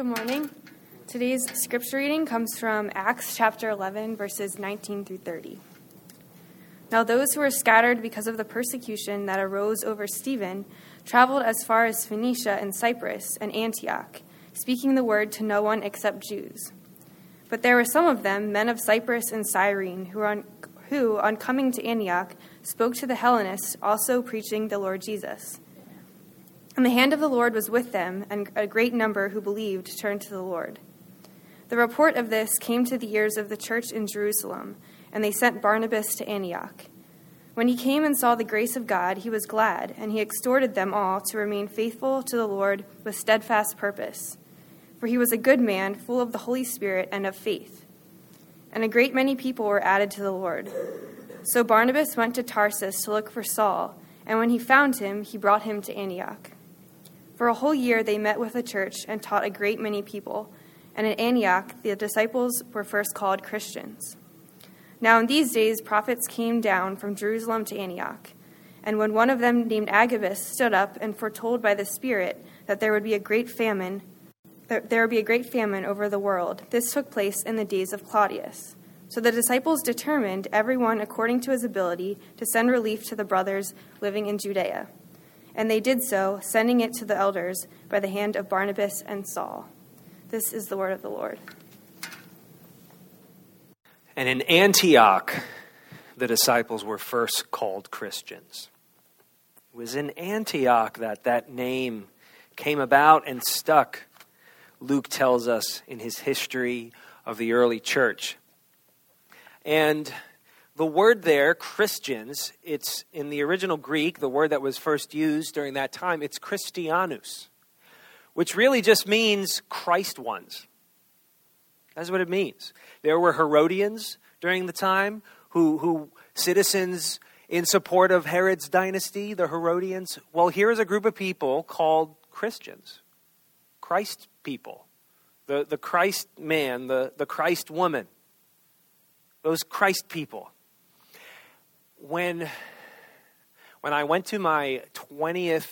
Good morning. Today's scripture reading comes from Acts chapter 11, verses 19 through 30. Now, those who were scattered because of the persecution that arose over Stephen traveled as far as Phoenicia and Cyprus and Antioch, speaking the word to no one except Jews. But there were some of them, men of Cyprus and Cyrene, who, on, who, on coming to Antioch, spoke to the Hellenists, also preaching the Lord Jesus. And the hand of the Lord was with them, and a great number who believed turned to the Lord. The report of this came to the ears of the church in Jerusalem, and they sent Barnabas to Antioch. When he came and saw the grace of God, he was glad, and he exhorted them all to remain faithful to the Lord with steadfast purpose. For he was a good man, full of the Holy Spirit and of faith. And a great many people were added to the Lord. So Barnabas went to Tarsus to look for Saul, and when he found him, he brought him to Antioch. For a whole year they met with the church and taught a great many people, and at Antioch the disciples were first called Christians. Now in these days prophets came down from Jerusalem to Antioch, and when one of them named Agabus stood up and foretold by the Spirit that there would be a great famine, there would be a great famine over the world, this took place in the days of Claudius. So the disciples determined, everyone according to his ability, to send relief to the brothers living in Judea. And they did so, sending it to the elders by the hand of Barnabas and Saul. This is the word of the Lord. And in Antioch, the disciples were first called Christians. It was in Antioch that that name came about and stuck, Luke tells us in his history of the early church. And the word there, Christians, it's in the original Greek, the word that was first used during that time, it's Christianus, which really just means Christ ones. That's what it means. There were Herodians during the time who, who citizens in support of Herod's dynasty, the Herodians. Well, here is a group of people called Christians, Christ people, the, the Christ man, the, the Christ woman, those Christ people when when I went to my 20th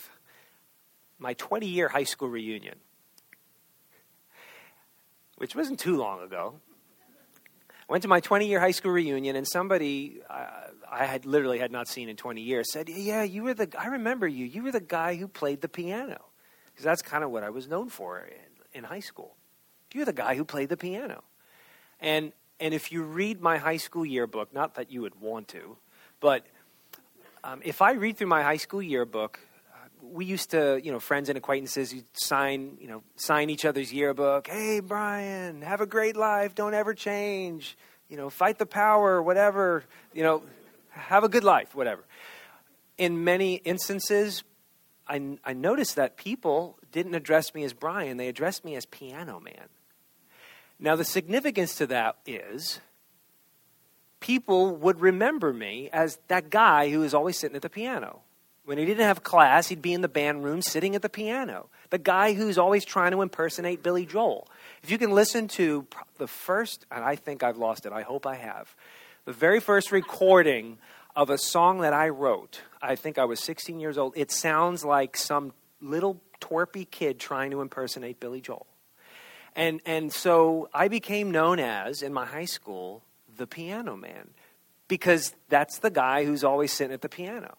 my 20 year high school reunion, which wasn't too long ago. I went to my 20 year high school reunion, and somebody uh, I had literally had not seen in 20 years said, "Yeah, you were the. I remember you. You were the guy who played the piano, because that's kind of what I was known for in, in high school. You're the guy who played the piano." And and if you read my high school yearbook, not that you would want to, but um, if I read through my high school yearbook, uh, we used to, you know, friends and acquaintances, you'd sign, you know, sign each other's yearbook. Hey, Brian, have a great life. Don't ever change. You know, fight the power, whatever. You know, have a good life, whatever. In many instances, I, I noticed that people didn't address me as Brian, they addressed me as Piano Man. Now, the significance to that is people would remember me as that guy who was always sitting at the piano. When he didn't have class, he'd be in the band room sitting at the piano. The guy who's always trying to impersonate Billy Joel. If you can listen to the first, and I think I've lost it, I hope I have, the very first recording of a song that I wrote, I think I was 16 years old, it sounds like some little twerpy kid trying to impersonate Billy Joel. And, and so I became known as, in my high school, the piano man because that's the guy who's always sitting at the piano.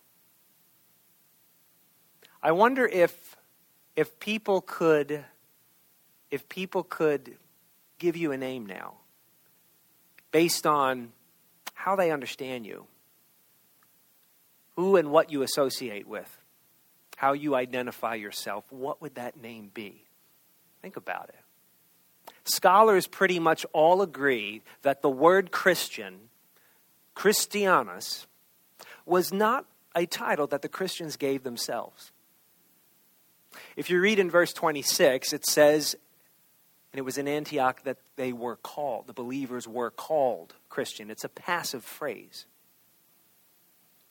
I wonder if if people could if people could give you a name now based on how they understand you, who and what you associate with, how you identify yourself, what would that name be? Think about it scholars pretty much all agree that the word Christian, Christianus, was not a title that the Christians gave themselves. If you read in verse 26, it says, and it was in Antioch that they were called, the believers were called Christian. It's a passive phrase.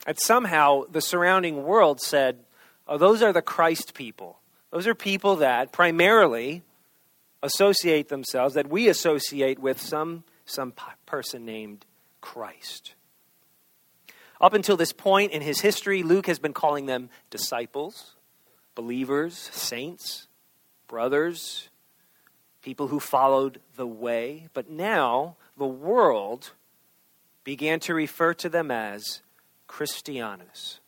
And somehow the surrounding world said, oh, those are the Christ people. Those are people that primarily associate themselves, that we associate with some, some person named Christ. Up until this point in his history, Luke has been calling them disciples, believers, saints, brothers, people who followed the way, but now the world began to refer to them as Christianos,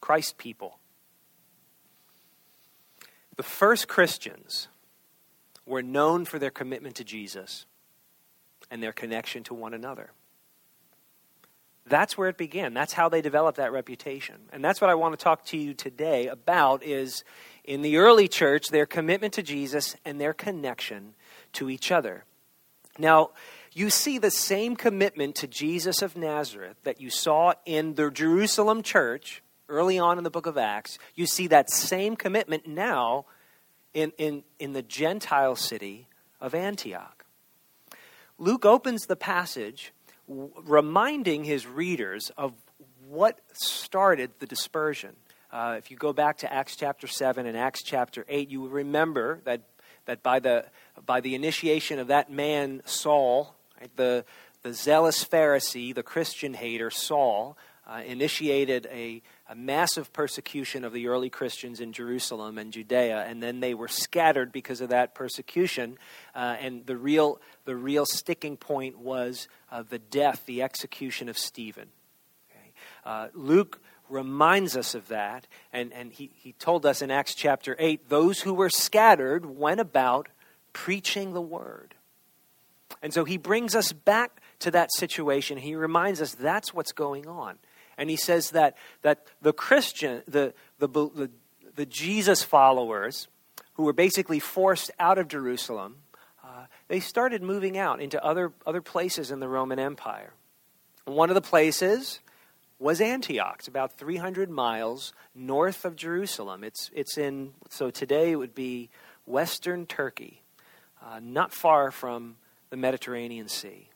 Christ people. The first Christians were known for their commitment to Jesus and their connection to one another. That's where it began. That's how they developed that reputation. And that's what I want to talk to you today about is in the early church their commitment to Jesus and their connection to each other. Now, you see the same commitment to Jesus of Nazareth that you saw in the Jerusalem church early on in the book of Acts. You see that same commitment now in, in, in the Gentile city of Antioch. Luke opens the passage w- reminding his readers of what started the dispersion. Uh, if you go back to Acts chapter 7 and Acts chapter 8, you will remember that, that by, the, by the initiation of that man, Saul, right, the, the zealous Pharisee, the Christian hater, Saul, uh, initiated a, a massive persecution of the early Christians in Jerusalem and Judea, and then they were scattered because of that persecution. Uh, and the real, the real sticking point was uh, the death, the execution of Stephen. Okay? Uh, Luke reminds us of that, and, and he, he told us in Acts chapter 8 those who were scattered went about preaching the word. And so he brings us back to that situation. He reminds us that's what's going on. And he says that, that the Christian, the, the, the, the Jesus followers, who were basically forced out of Jerusalem, uh, they started moving out into other, other places in the Roman Empire. One of the places was Antioch. It's about 300 miles north of Jerusalem. It's, it's in, so today it would be western Turkey, uh, not far from the Mediterranean Sea.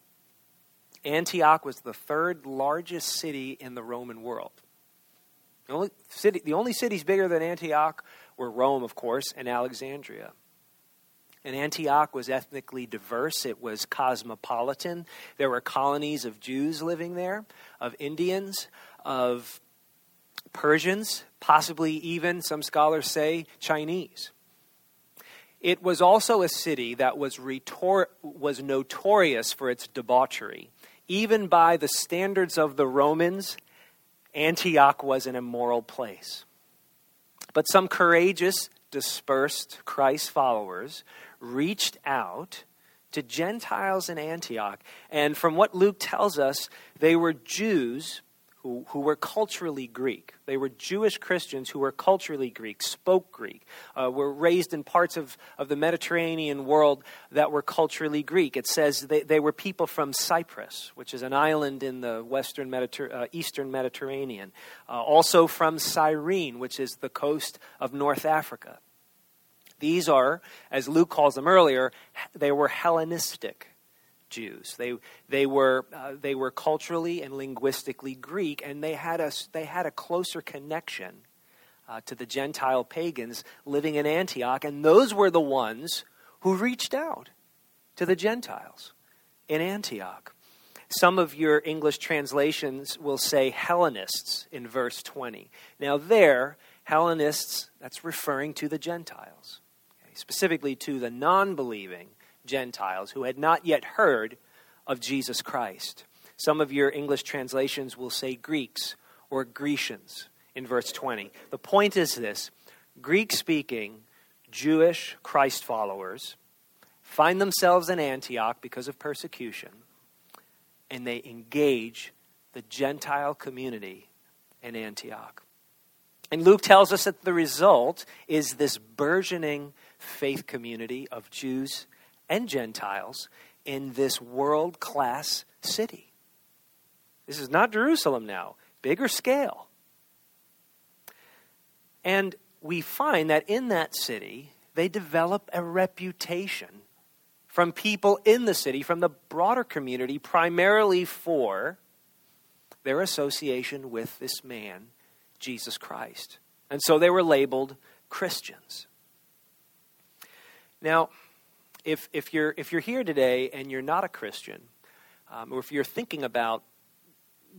Antioch was the third largest city in the Roman world. The only, city, the only cities bigger than Antioch were Rome, of course, and Alexandria. And Antioch was ethnically diverse. It was cosmopolitan. There were colonies of Jews living there, of Indians, of Persians, possibly even, some scholars say, Chinese. It was also a city that was, retor- was notorious for its debauchery. Even by the standards of the Romans, Antioch was an immoral place. But some courageous, dispersed Christ followers reached out to Gentiles in Antioch. And from what Luke tells us, they were Jews who, who were culturally Greek. They were Jewish Christians who were culturally Greek, spoke Greek, uh, were raised in parts of, of the Mediterranean world that were culturally Greek. It says they, they were people from Cyprus, which is an island in the western Mediter- uh, eastern Mediterranean, uh, also from Cyrene, which is the coast of North Africa. These are, as Luke calls them earlier, they were Hellenistic Jews. They, they, were, uh, they were culturally and linguistically Greek, and they had a, they had a closer connection uh, to the Gentile pagans living in Antioch, and those were the ones who reached out to the Gentiles in Antioch. Some of your English translations will say Hellenists in verse 20. Now, there, Hellenists, that's referring to the Gentiles, okay? specifically to the non believing Gentiles who had not yet heard of Jesus Christ. Some of your English translations will say Greeks or Grecians in verse 20. The point is this Greek speaking Jewish Christ followers find themselves in Antioch because of persecution, and they engage the Gentile community in Antioch. And Luke tells us that the result is this burgeoning faith community of Jews and Gentiles in this world class city. This is not Jerusalem now, bigger scale. And we find that in that city, they develop a reputation from people in the city, from the broader community, primarily for their association with this man, Jesus Christ. And so they were labeled Christians. Now, if, if, you're, if you're here today and you're not a Christian, um, or if you're thinking about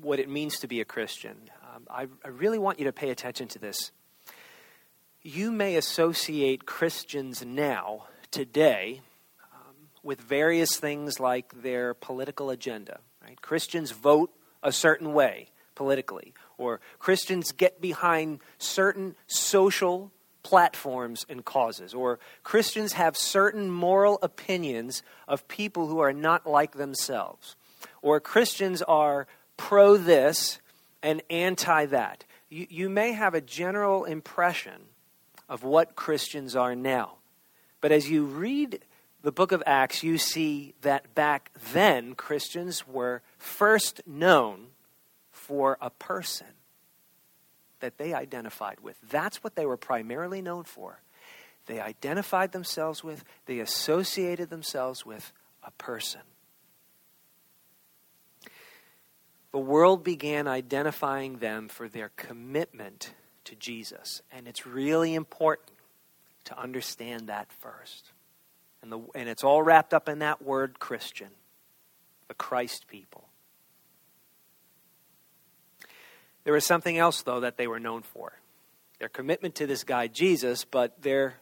what it means to be a Christian, um, I, I really want you to pay attention to this. You may associate Christians now, today, with various things like their political agenda. Right? Christians vote a certain way politically, or Christians get behind certain social platforms and causes, or Christians have certain moral opinions of people who are not like themselves, or Christians are pro this and anti that. You, you may have a general impression of what Christians are now. But as you read the book of Acts, you see that back then Christians were first known for a person that they identified with. That's what they were primarily known for. They identified themselves with, they associated themselves with a person. The world began identifying them for their commitment to Jesus. And it's really important to understand that first. And, the, and it's all wrapped up in that word Christian, the Christ people. There was something else, though, that they were known for their commitment to this guy, Jesus, but their,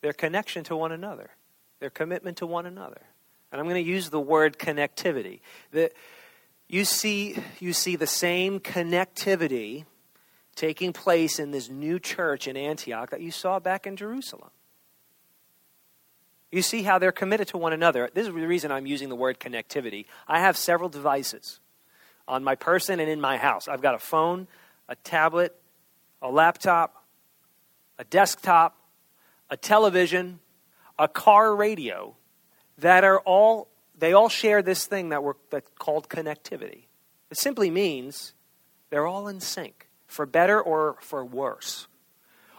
their connection to one another, their commitment to one another. And I'm going to use the word connectivity. The, you, see, you see the same connectivity taking place in this new church in Antioch that you saw back in Jerusalem. You see how they're committed to one another. This is the reason I'm using the word connectivity. I have several devices on my person and in my house. I've got a phone, a tablet, a laptop, a desktop, a television, a car radio that are all they all share this thing that we're that's called connectivity. It simply means they're all in sync for better or for worse.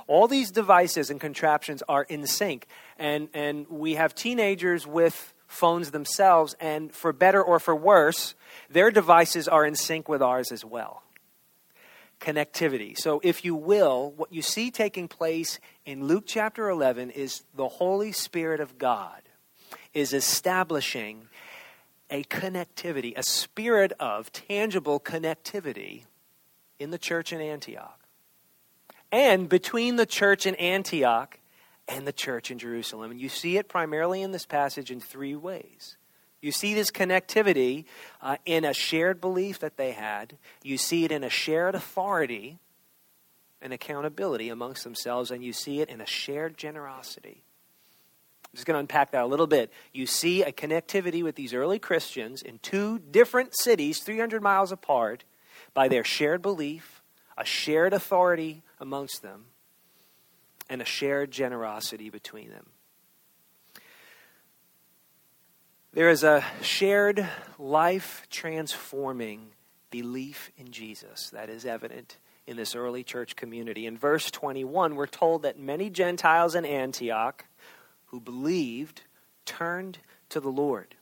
All these devices and contraptions are in sync. And, and we have teenagers with phones themselves, and for better or for worse, their devices are in sync with ours as well. Connectivity. So, if you will, what you see taking place in Luke chapter 11 is the Holy Spirit of God is establishing a connectivity, a spirit of tangible connectivity in the church in Antioch and between the church in Antioch and the church in Jerusalem. And you see it primarily in this passage in three ways. You see this connectivity uh, in a shared belief that they had, you see it in a shared authority and accountability amongst themselves, and you see it in a shared generosity. I'm just going to unpack that a little bit. You see a connectivity with these early Christians in two different cities, 300 miles apart by their shared belief, a shared authority amongst them, and a shared generosity between them. There is a shared life transforming belief in Jesus that is evident in this early church community. In verse 21, we're told that many Gentiles in Antioch who believed turned to the Lord.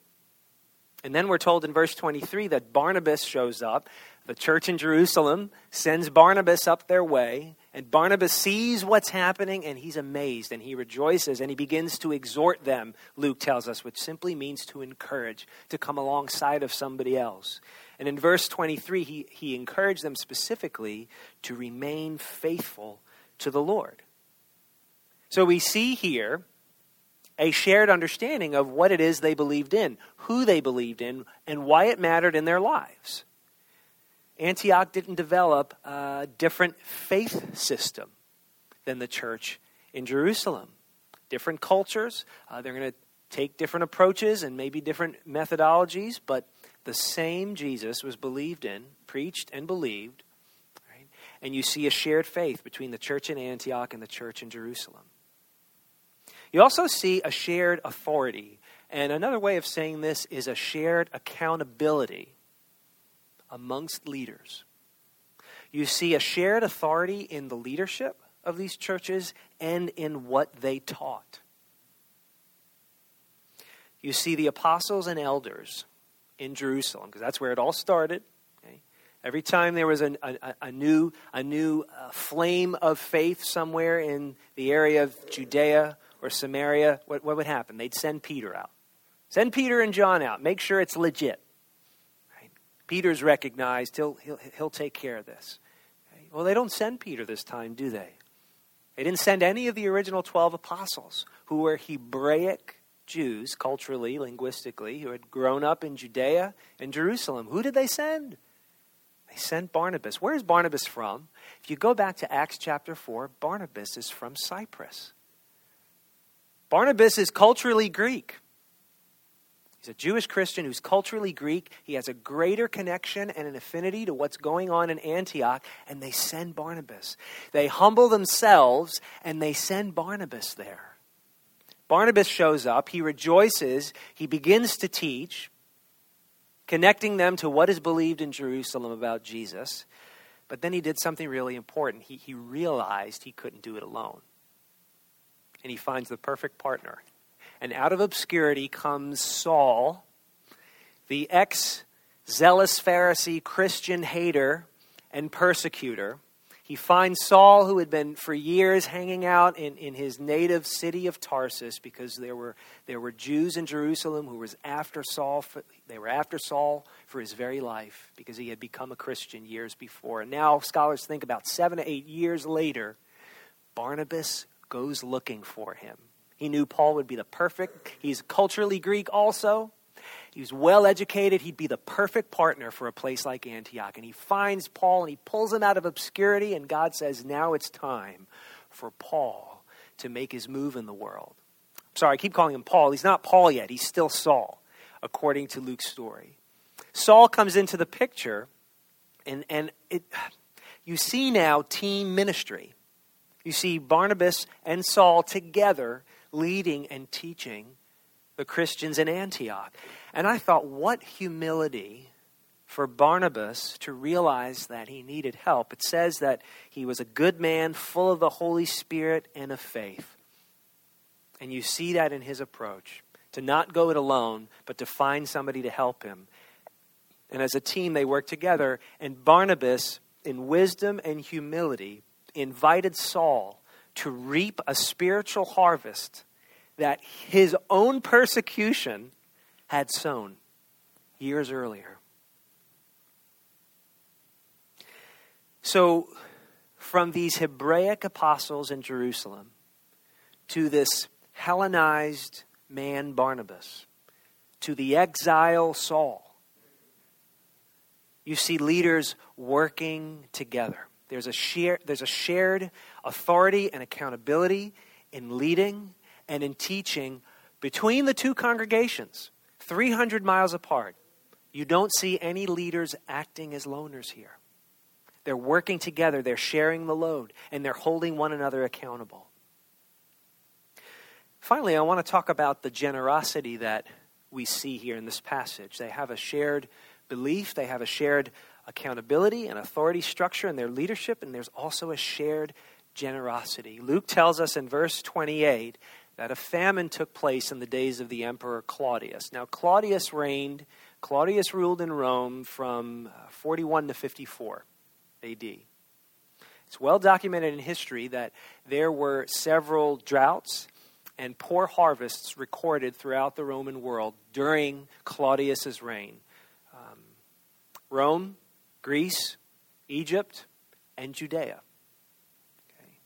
And then we're told in verse 23 that Barnabas shows up the church in Jerusalem sends Barnabas up their way, and Barnabas sees what's happening and he's amazed and he rejoices and he begins to exhort them, Luke tells us, which simply means to encourage, to come alongside of somebody else. And in verse 23, he, he encouraged them specifically to remain faithful to the Lord. So we see here a shared understanding of what it is they believed in, who they believed in, and why it mattered in their lives. Antioch didn't develop a different faith system than the church in Jerusalem. Different cultures, uh, they're going to take different approaches and maybe different methodologies, but the same Jesus was believed in, preached, and believed. Right? And you see a shared faith between the church in Antioch and the church in Jerusalem. You also see a shared authority. And another way of saying this is a shared accountability amongst leaders. You see a shared authority in the leadership of these churches and in what they taught. You see the apostles and elders in Jerusalem, because that's where it all started. Okay? Every time there was a, a, a new, a new uh, flame of faith somewhere in the area of Judea or Samaria, what, what would happen? They'd send Peter out. Send Peter and John out. Make sure it's legit. Peter's recognized, he'll, he'll, he'll take care of this. Okay? Well, they don't send Peter this time, do they? They didn't send any of the original 12 apostles who were Hebraic Jews, culturally, linguistically, who had grown up in Judea and Jerusalem. Who did they send? They sent Barnabas. Where is Barnabas from? If you go back to Acts chapter 4, Barnabas is from Cyprus. Barnabas is culturally Greek. He's a Jewish Christian who's culturally Greek. He has a greater connection and an affinity to what's going on in Antioch, and they send Barnabas. They humble themselves and they send Barnabas there. Barnabas shows up, he rejoices, he begins to teach, connecting them to what is believed in Jerusalem about Jesus. But then he did something really important. He, he realized he couldn't do it alone. And he finds the perfect partner. And out of obscurity comes Saul, the ex zealous Pharisee, Christian hater, and persecutor he finds Saul, who had been for years hanging out in, in his native city of Tarsus because there were, there were Jews in Jerusalem who was after Saul. For, they were after Saul for his very life because he had become a Christian years before. And now scholars think about seven to eight years later, Barnabas goes looking for him. He knew Paul would be the perfect. He's culturally Greek also. He was well educated. He'd be the perfect partner for a place like Antioch. And he finds Paul and he pulls him out of obscurity, and God says, Now it's time for Paul to make his move in the world. Sorry, I keep calling him Paul. He's not Paul yet, he's still Saul, according to Luke's story. Saul comes into the picture, and, and it, you see now team ministry. You see Barnabas and Saul together leading and teaching the Christians in Antioch. And I thought, what humility for Barnabas to realize that he needed help. It says that he was a good man, full of the Holy Spirit and of faith. And you see that in his approach to not go it alone, but to find somebody to help him. And as a team, they worked together. And Barnabas, in wisdom and humility, invited Saul to reap a spiritual harvest that his own persecution had sown years earlier. So, from these Hebraic apostles in Jerusalem to this Hellenized man Barnabas to the exile Saul, you see leaders working together. There's a, share, there's a shared authority and accountability in leading and in teaching between the two congregations. 300 miles apart, you don't see any leaders acting as loners here. They're working together, they're sharing the load, and they're holding one another accountable. Finally, I want to talk about the generosity that we see here in this passage. They have a shared belief, they have a shared accountability and authority structure in their leadership, and there's also a shared generosity. Luke tells us in verse 28 that a famine took place in the days of the emperor Claudius. Now, Claudius reigned, Claudius ruled in Rome from uh, 41 to 54 AD. It's well documented in history that there were several droughts and poor harvests recorded throughout the Roman world during Claudius's reign. Um, Rome, Greece, Egypt, and Judea. Okay.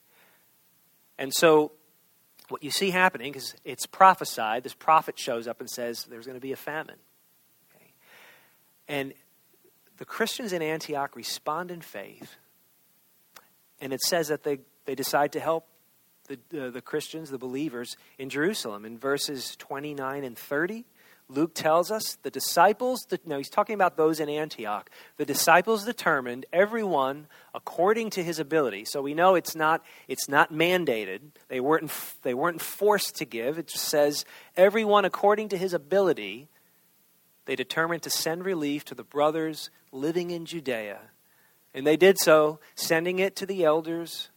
And so what you see happening, is it's prophesied, this prophet shows up and says there's going to be a famine. Okay? And the Christians in Antioch respond in faith, and it says that they, they decide to help the, uh, the Christians, the believers in Jerusalem. In verses 29 and 30, Luke tells us the disciples, no, he's talking about those in Antioch. The disciples determined everyone according to his ability. So we know it's not, it's not mandated. They weren't, they weren't forced to give. It just says everyone according to his ability. They determined to send relief to the brothers living in Judea. And they did so, sending it to the elders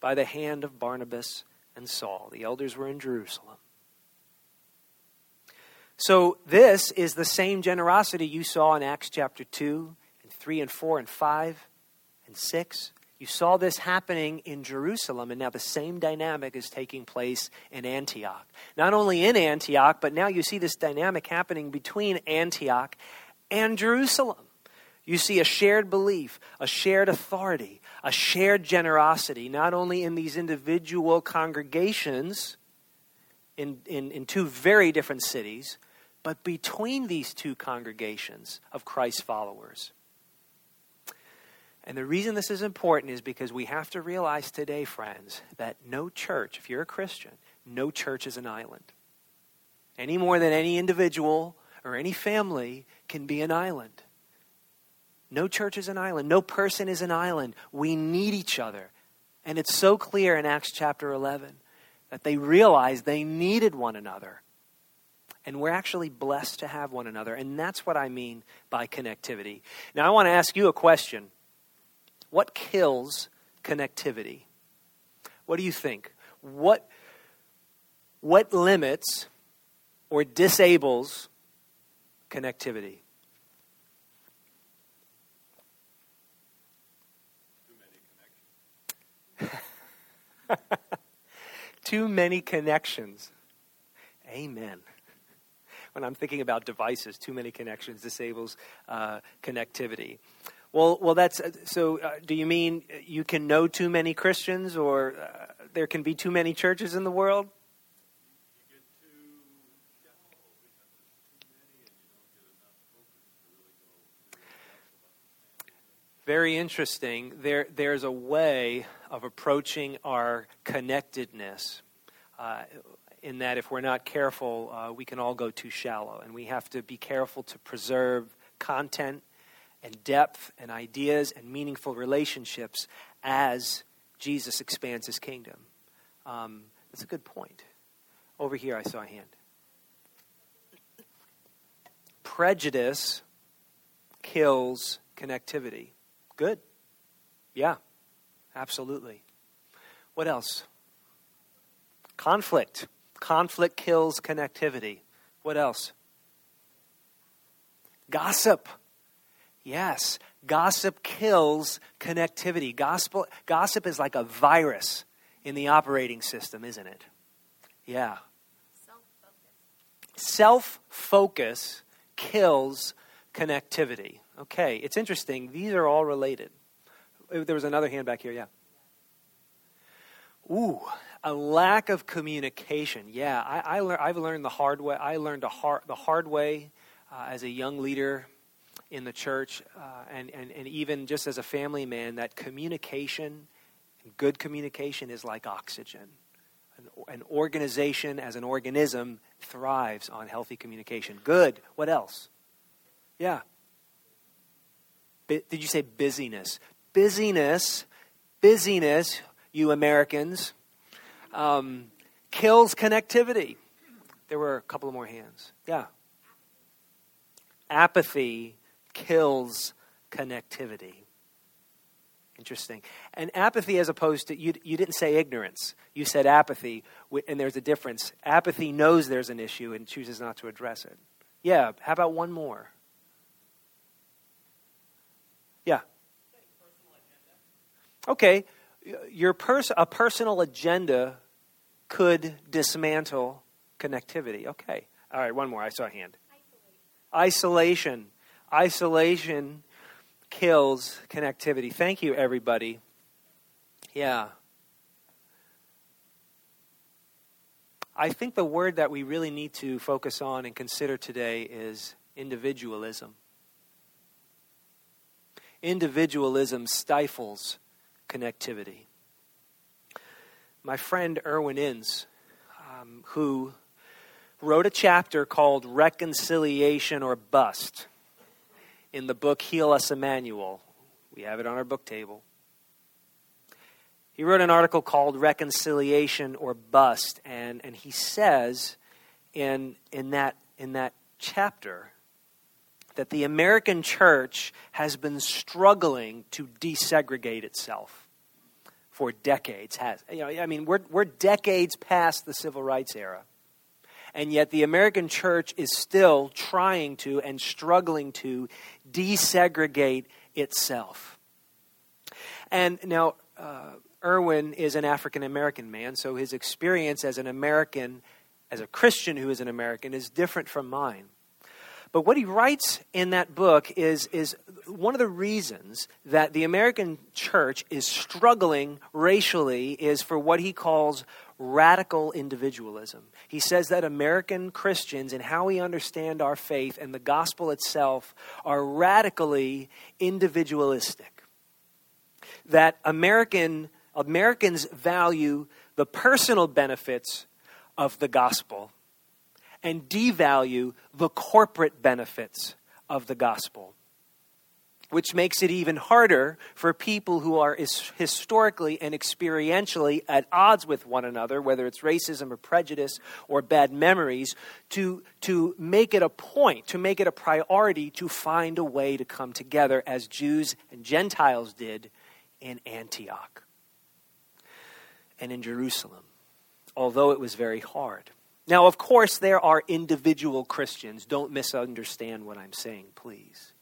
by the hand of Barnabas and Saul. The elders were in Jerusalem. So, this is the same generosity you saw in Acts chapter 2 and 3 and 4 and 5 and 6. You saw this happening in Jerusalem, and now the same dynamic is taking place in Antioch. Not only in Antioch, but now you see this dynamic happening between Antioch and Jerusalem. You see a shared belief, a shared authority, a shared generosity, not only in these individual congregations in, in, in two very different cities, but between these two congregations of Christ followers. And the reason this is important is because we have to realize today, friends, that no church, if you're a Christian, no church is an island. Any more than any individual or any family can be an island. No church is an island. No person is an island. We need each other. And it's so clear in Acts chapter 11 that they realized they needed one another. And we're actually blessed to have one another. And that's what I mean by connectivity. Now, I want to ask you a question What kills connectivity? What do you think? What, what limits or disables connectivity? Too many connections. Amen. When I'm thinking about devices, too many connections disables uh, connectivity. Well, well, that's so. Uh, do you mean you can know too many Christians, or uh, there can be too many churches in the world? very interesting. There, there's a way of approaching our connectedness uh, in that if we're not careful, uh, we can all go too shallow. And we have to be careful to preserve content and depth and ideas and meaningful relationships as Jesus expands his kingdom. Um, that's a good point. Over here, I saw a hand. Prejudice kills connectivity. Good. Yeah, absolutely. What else? Conflict. Conflict kills connectivity. What else? Gossip. Yes, gossip kills connectivity. Gospel, gossip is like a virus in the operating system, isn't it? Yeah. Self focus kills connectivity. Okay, it's interesting. These are all related. There was another hand back here, yeah. Ooh, a lack of communication. Yeah, I, I I've learned the hard way. I learned hard, the hard way uh, as a young leader in the church, uh, and, and, and even just as a family man, that communication, good communication, is like oxygen. An, an organization, as an organism, thrives on healthy communication. Good. What else? Yeah. Did you say busyness? Busyness, busyness, you Americans, um, kills connectivity. There were a couple of more hands. Yeah. Apathy kills connectivity. Interesting. And apathy, as opposed to, you, you didn't say ignorance. You said apathy, and there's a difference. Apathy knows there's an issue and chooses not to address it. Yeah, how about one more? Yeah. Okay, your pers- a personal agenda could dismantle connectivity. Okay. All right, one more. I saw a hand. Isolation. Isolation, Isolation kills connectivity. Thank you, everybody. Yeah. I think the word that we really need to focus on and consider today is individualism individualism stifles connectivity. My friend Irwyn Ince, um, who wrote a chapter called Reconciliation or Bust in the book Heal Us Emmanuel. We have it on our book table. He wrote an article called Reconciliation or Bust, and, and he says in, in, that, in that chapter that the American church has been struggling to desegregate itself for decades. Has you know? I mean, we're we're decades past the civil rights era, and yet the American church is still trying to and struggling to desegregate itself. And now, uh, is an African American man, so his experience as an American, as a Christian who is an American, is different from mine. But what he writes in that book is, is one of the reasons that the American church is struggling racially is for what he calls radical individualism. He says that American Christians and how we understand our faith and the gospel itself are radically individualistic. That American, Americans value the personal benefits of the gospel and devalue the corporate benefits of the gospel which makes it even harder for people who are historically and experientially at odds with one another, whether it's racism or prejudice or bad memories, to, to make it a point, to make it a priority to find a way to come together as Jews and Gentiles did in Antioch and in Jerusalem, although it was very hard. Now, of course, there are individual Christians. Don't misunderstand what I'm saying, please.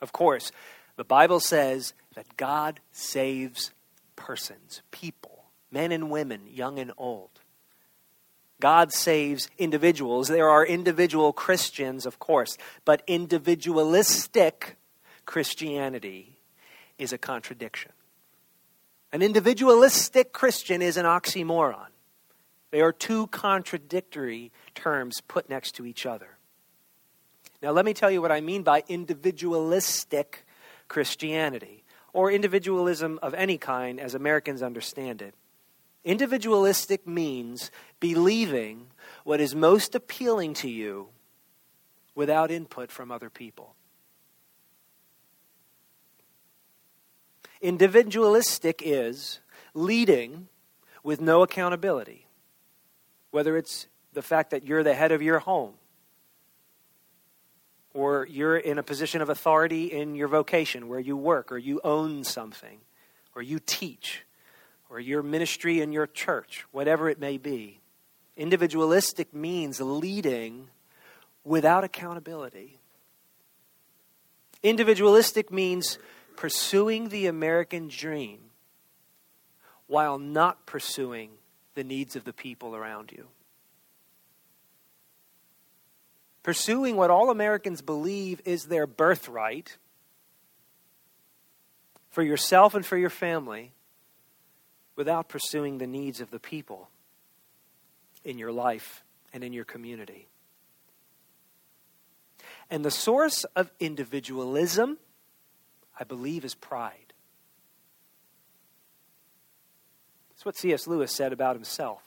Of course, the Bible says that God saves persons, people, men and women, young and old. God saves individuals. There are individual Christians, of course, but individualistic Christianity is a contradiction. An individualistic Christian is an oxymoron. They are two contradictory terms put next to each other. Now, let me tell you what I mean by individualistic Christianity, or individualism of any kind as Americans understand it. Individualistic means believing what is most appealing to you without input from other people. Individualistic is leading with no accountability, whether it's the fact that you're the head of your home or you're in a position of authority in your vocation where you work or you own something or you teach or your ministry in your church, whatever it may be. Individualistic means leading without accountability. Individualistic means pursuing the American dream while not pursuing the needs of the people around you. pursuing what all Americans believe is their birthright for yourself and for your family without pursuing the needs of the people in your life and in your community. And the source of individualism, I believe, is pride. That's what C.S. Lewis said about himself.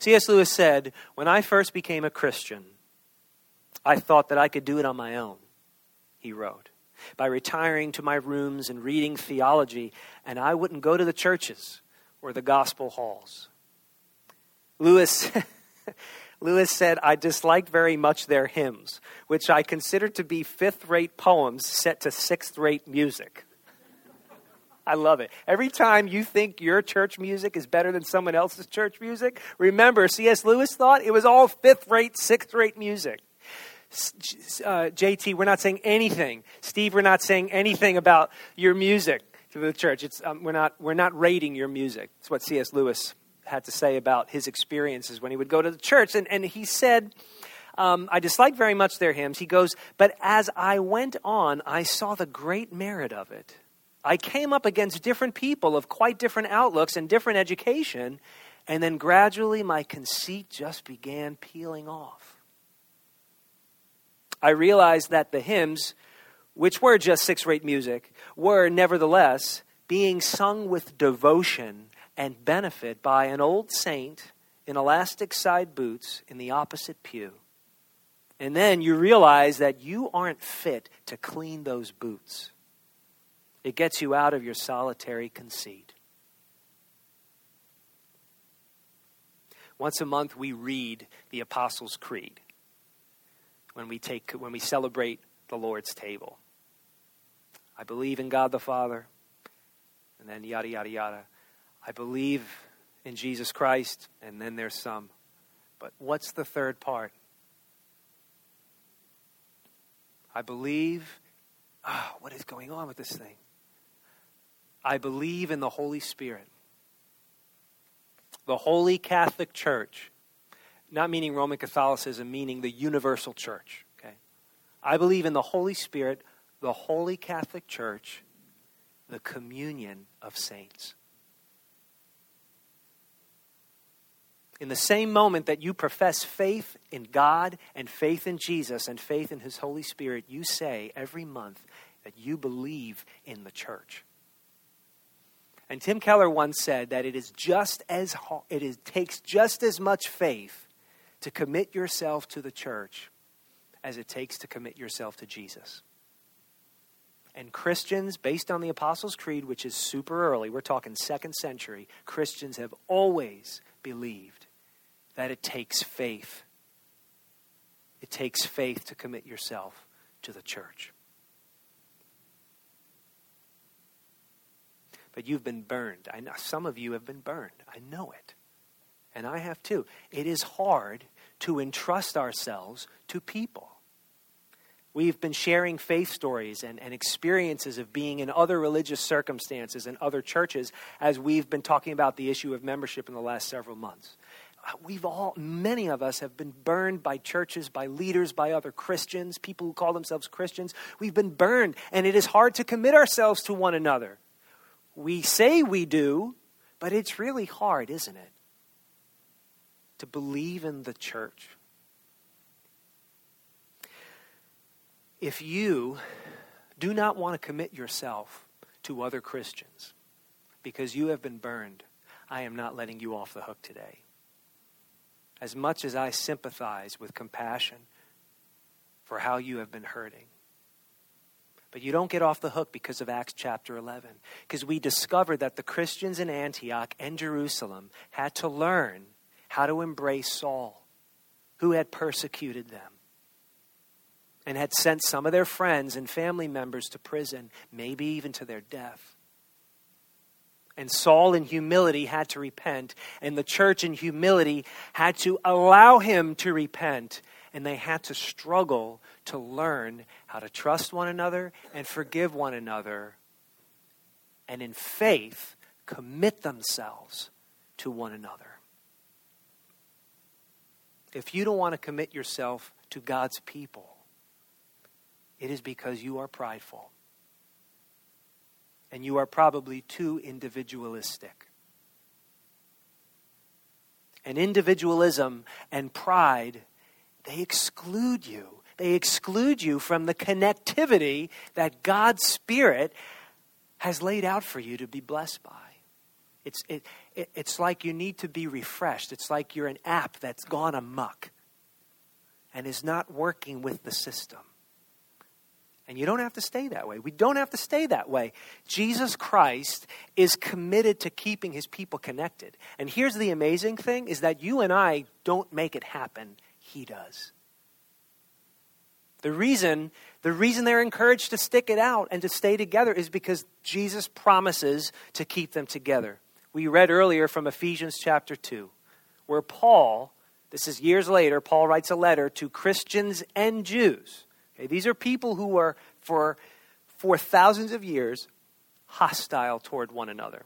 C.S. Lewis said, When I first became a Christian, I thought that I could do it on my own, he wrote, by retiring to my rooms and reading theology, and I wouldn't go to the churches or the gospel halls. Lewis. Lewis said, I disliked very much their hymns, which I considered to be fifth rate poems set to sixth rate music. I love it. Every time you think your church music is better than someone else's church music, remember C.S. Lewis thought it was all fifth rate, sixth rate music. Uh, JT, we're not saying anything. Steve, we're not saying anything about your music to the church. Um, we're, not, we're not rating your music. It's what C.S. Lewis had to say about his experiences when he would go to the church. And, and he said, um, I disliked very much their hymns. He goes, But as I went on, I saw the great merit of it. I came up against different people of quite different outlooks and different education, and then gradually my conceit just began peeling off. I realized that the hymns, which were just six rate music, were nevertheless being sung with devotion and benefit by an old saint in elastic side boots in the opposite pew. And then you realize that you aren't fit to clean those boots. It gets you out of your solitary conceit. Once a month, we read the Apostles' Creed when we, take, when we celebrate the Lord's table. I believe in God the Father, and then yada, yada, yada. I believe in Jesus Christ, and then there's some. But what's the third part? I believe. Oh, what is going on with this thing? I believe in the Holy Spirit. The Holy Catholic Church, not meaning Roman Catholicism, meaning the universal church. Okay? I believe in the Holy Spirit, the Holy Catholic Church, the communion of saints. In the same moment that you profess faith in God and faith in Jesus and faith in His Holy Spirit, you say every month that you believe in the church. And Tim Keller once said that it is just as it is, takes just as much faith to commit yourself to the church as it takes to commit yourself to Jesus. And Christians, based on the Apostles' Creed, which is super early, we're talking second century, Christians have always believed that it takes faith. It takes faith to commit yourself to the church. But you've been burned. I know some of you have been burned. I know it. And I have too. It is hard to entrust ourselves to people. We've been sharing faith stories and, and experiences of being in other religious circumstances and other churches as we've been talking about the issue of membership in the last several months. Uh, we've all, many of us have been burned by churches, by leaders, by other Christians, people who call themselves Christians. We've been burned, and it is hard to commit ourselves to one another. We say we do, but it's really hard, isn't it? To believe in the church. If you do not want to commit yourself to other Christians because you have been burned, I am not letting you off the hook today. As much as I sympathize with compassion for how you have been hurting, but you don't get off the hook because of Acts chapter 11. Because we discovered that the Christians in Antioch and Jerusalem had to learn how to embrace Saul, who had persecuted them and had sent some of their friends and family members to prison, maybe even to their death. And Saul, in humility, had to repent, and the church, in humility, had to allow him to repent, and they had to struggle to learn how to trust one another and forgive one another, and in faith, commit themselves to one another. If you don't want to commit yourself to God's people, it is because you are prideful. And you are probably too individualistic. And individualism and pride, they exclude you. They exclude you from the connectivity that God's Spirit has laid out for you to be blessed by. It's, it, it, it's like you need to be refreshed. It's like you're an app that's gone amuck and is not working with the system. And you don't have to stay that way. We don't have to stay that way. Jesus Christ is committed to keeping his people connected. And here's the amazing thing is that you and I don't make it happen. He does. The reason, the reason they're encouraged to stick it out and to stay together is because Jesus promises to keep them together. We read earlier from Ephesians chapter 2, where Paul, this is years later, Paul writes a letter to Christians and Jews Okay, these are people who were, for, for thousands of years, hostile toward one another.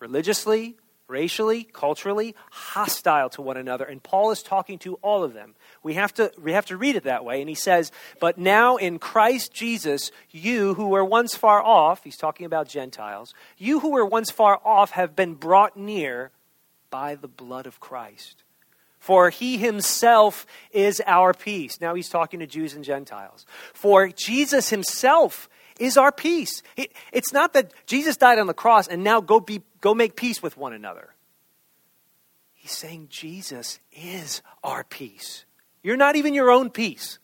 Religiously, racially, culturally, hostile to one another. And Paul is talking to all of them. We have to, we have to read it that way. And he says, But now in Christ Jesus, you who were once far off, he's talking about Gentiles, you who were once far off have been brought near by the blood of Christ for he himself is our peace. Now he's talking to Jews and Gentiles. For Jesus himself is our peace. it's not that Jesus died on the cross and now go, be, go make peace with one another. He's saying Jesus is our peace. You're not even your own peace.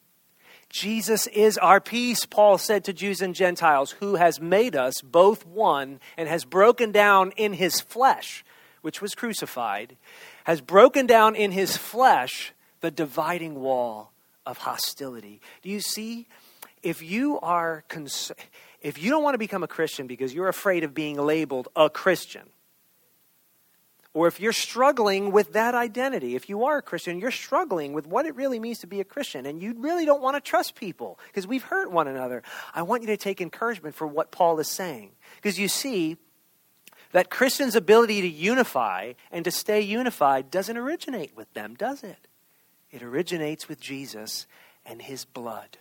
Jesus is our peace, Paul said to Jews and Gentiles, who has made us both one and has broken down in his flesh, which was crucified, has broken down in his flesh the dividing wall of hostility. Do you see? If you are cons- if you don't want to become a Christian because you're afraid of being labeled a Christian, or if you're struggling with that identity, if you are a Christian, you're struggling with what it really means to be a Christian, and you really don't want to trust people because we've hurt one another, I want you to take encouragement for what Paul is saying. Because you see, that Christians' ability to unify and to stay unified doesn't originate with them, does it? It originates with Jesus and his blood.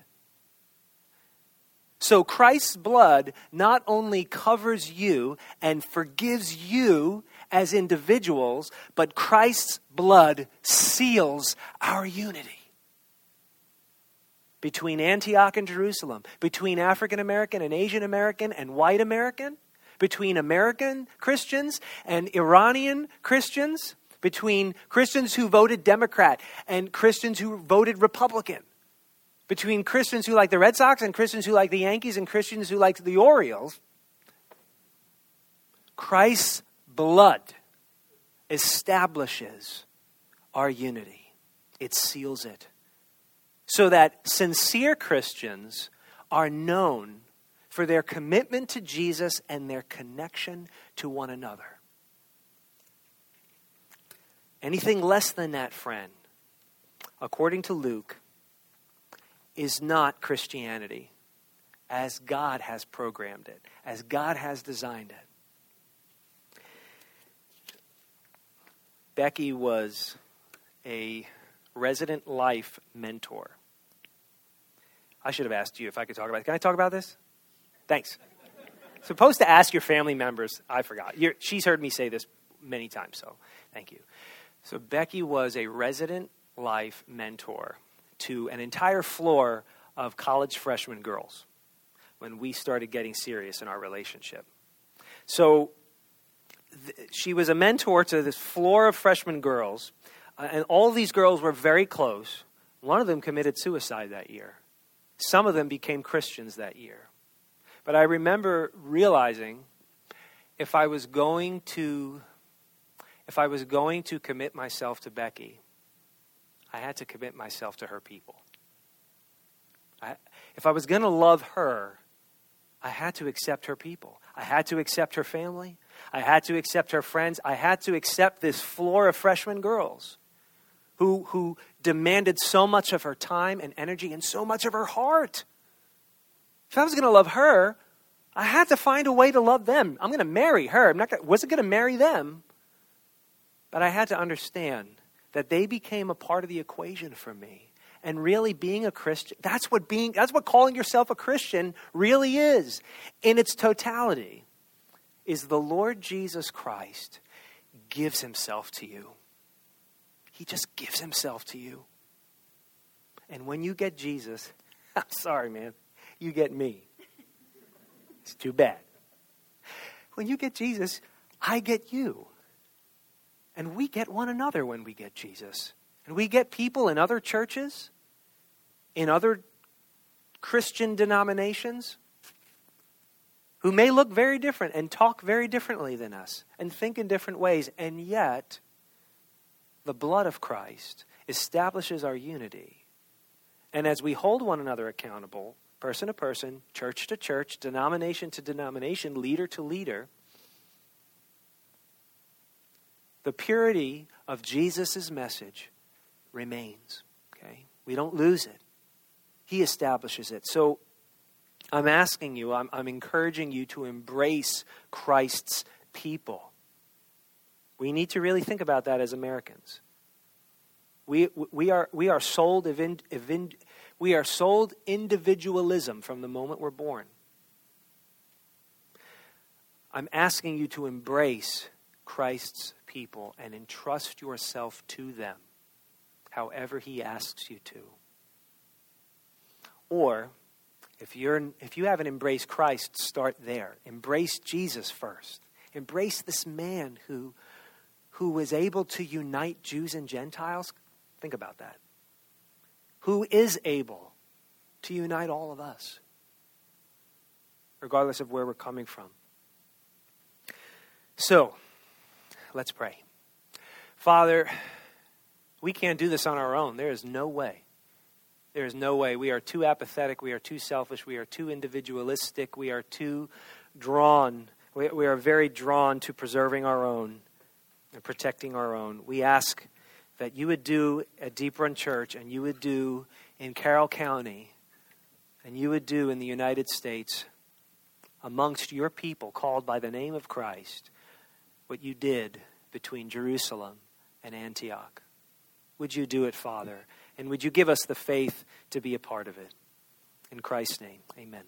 So Christ's blood not only covers you and forgives you as individuals, but Christ's blood seals our unity between Antioch and Jerusalem, between African American and Asian American and white American, between American Christians and Iranian Christians, between Christians who voted Democrat and Christians who voted Republican, between Christians who like the Red Sox and Christians who like the Yankees and Christians who like the Orioles. Christ's blood establishes our unity, it seals it so that sincere Christians are known for their commitment to Jesus and their connection to one another. Anything less than that, friend, according to Luke, is not Christianity as God has programmed it, as God has designed it. Becky was a resident life mentor. I should have asked you if I could talk about it. Can I talk about this? Thanks. Supposed to ask your family members. I forgot. You're, she's heard me say this many times, so thank you. So, Becky was a resident life mentor to an entire floor of college freshman girls when we started getting serious in our relationship. So, th- she was a mentor to this floor of freshman girls, uh, and all these girls were very close. One of them committed suicide that year. Some of them became Christians that year. But I remember realizing if I was going to if I was going to commit myself to Becky, I had to commit myself to her people. I, if I was going to love her, I had to accept her people. I had to accept her family. I had to accept her friends. I had to accept this floor of freshman girls who, who demanded so much of her time and energy and so much of her heart. If I was going to love her, I had to find a way to love them. I'm going to marry her. I'm not wasn't going to marry them. But I had to understand that they became a part of the equation for me. And really being a Christian, that's what being that's what calling yourself a Christian really is in its totality. Is the Lord Jesus Christ gives himself to you. He just gives himself to you. And when you get Jesus, I'm sorry, man, you get me. It's too bad. When you get Jesus, I get you. And we get one another when we get Jesus. And we get people in other churches, in other Christian denominations, who may look very different and talk very differently than us and think in different ways, and yet the blood of Christ establishes our unity. And as we hold one another accountable, person to person, church to church, denomination to denomination, leader to leader, the purity of Jesus' message remains. Okay? We don't lose it. He establishes it. So I'm asking you, I'm, I'm encouraging you to embrace Christ's people. We need to really think about that as Americans. We, we, are, we, are sold we are sold individualism from the moment we're born. I'm asking you to embrace Christ's people and entrust yourself to them, however He asks you to. Or, if, you're, if you haven't embraced Christ, start there. Embrace Jesus first. Embrace this man who who was able to unite Jews and Gentiles? Think about that. Who is able to unite all of us, regardless of where we're coming from? So, let's pray. Father, we can't do this on our own. There is no way. There is no way. We are too apathetic. We are too selfish. We are too individualistic. We are too drawn. We, we are very drawn to preserving our own and protecting our own. We ask that you would do at Deep Run Church and you would do in Carroll County and you would do in the United States amongst your people called by the name of Christ what you did between Jerusalem and Antioch. Would you do it, Father? And would you give us the faith to be a part of it? In Christ's name, amen.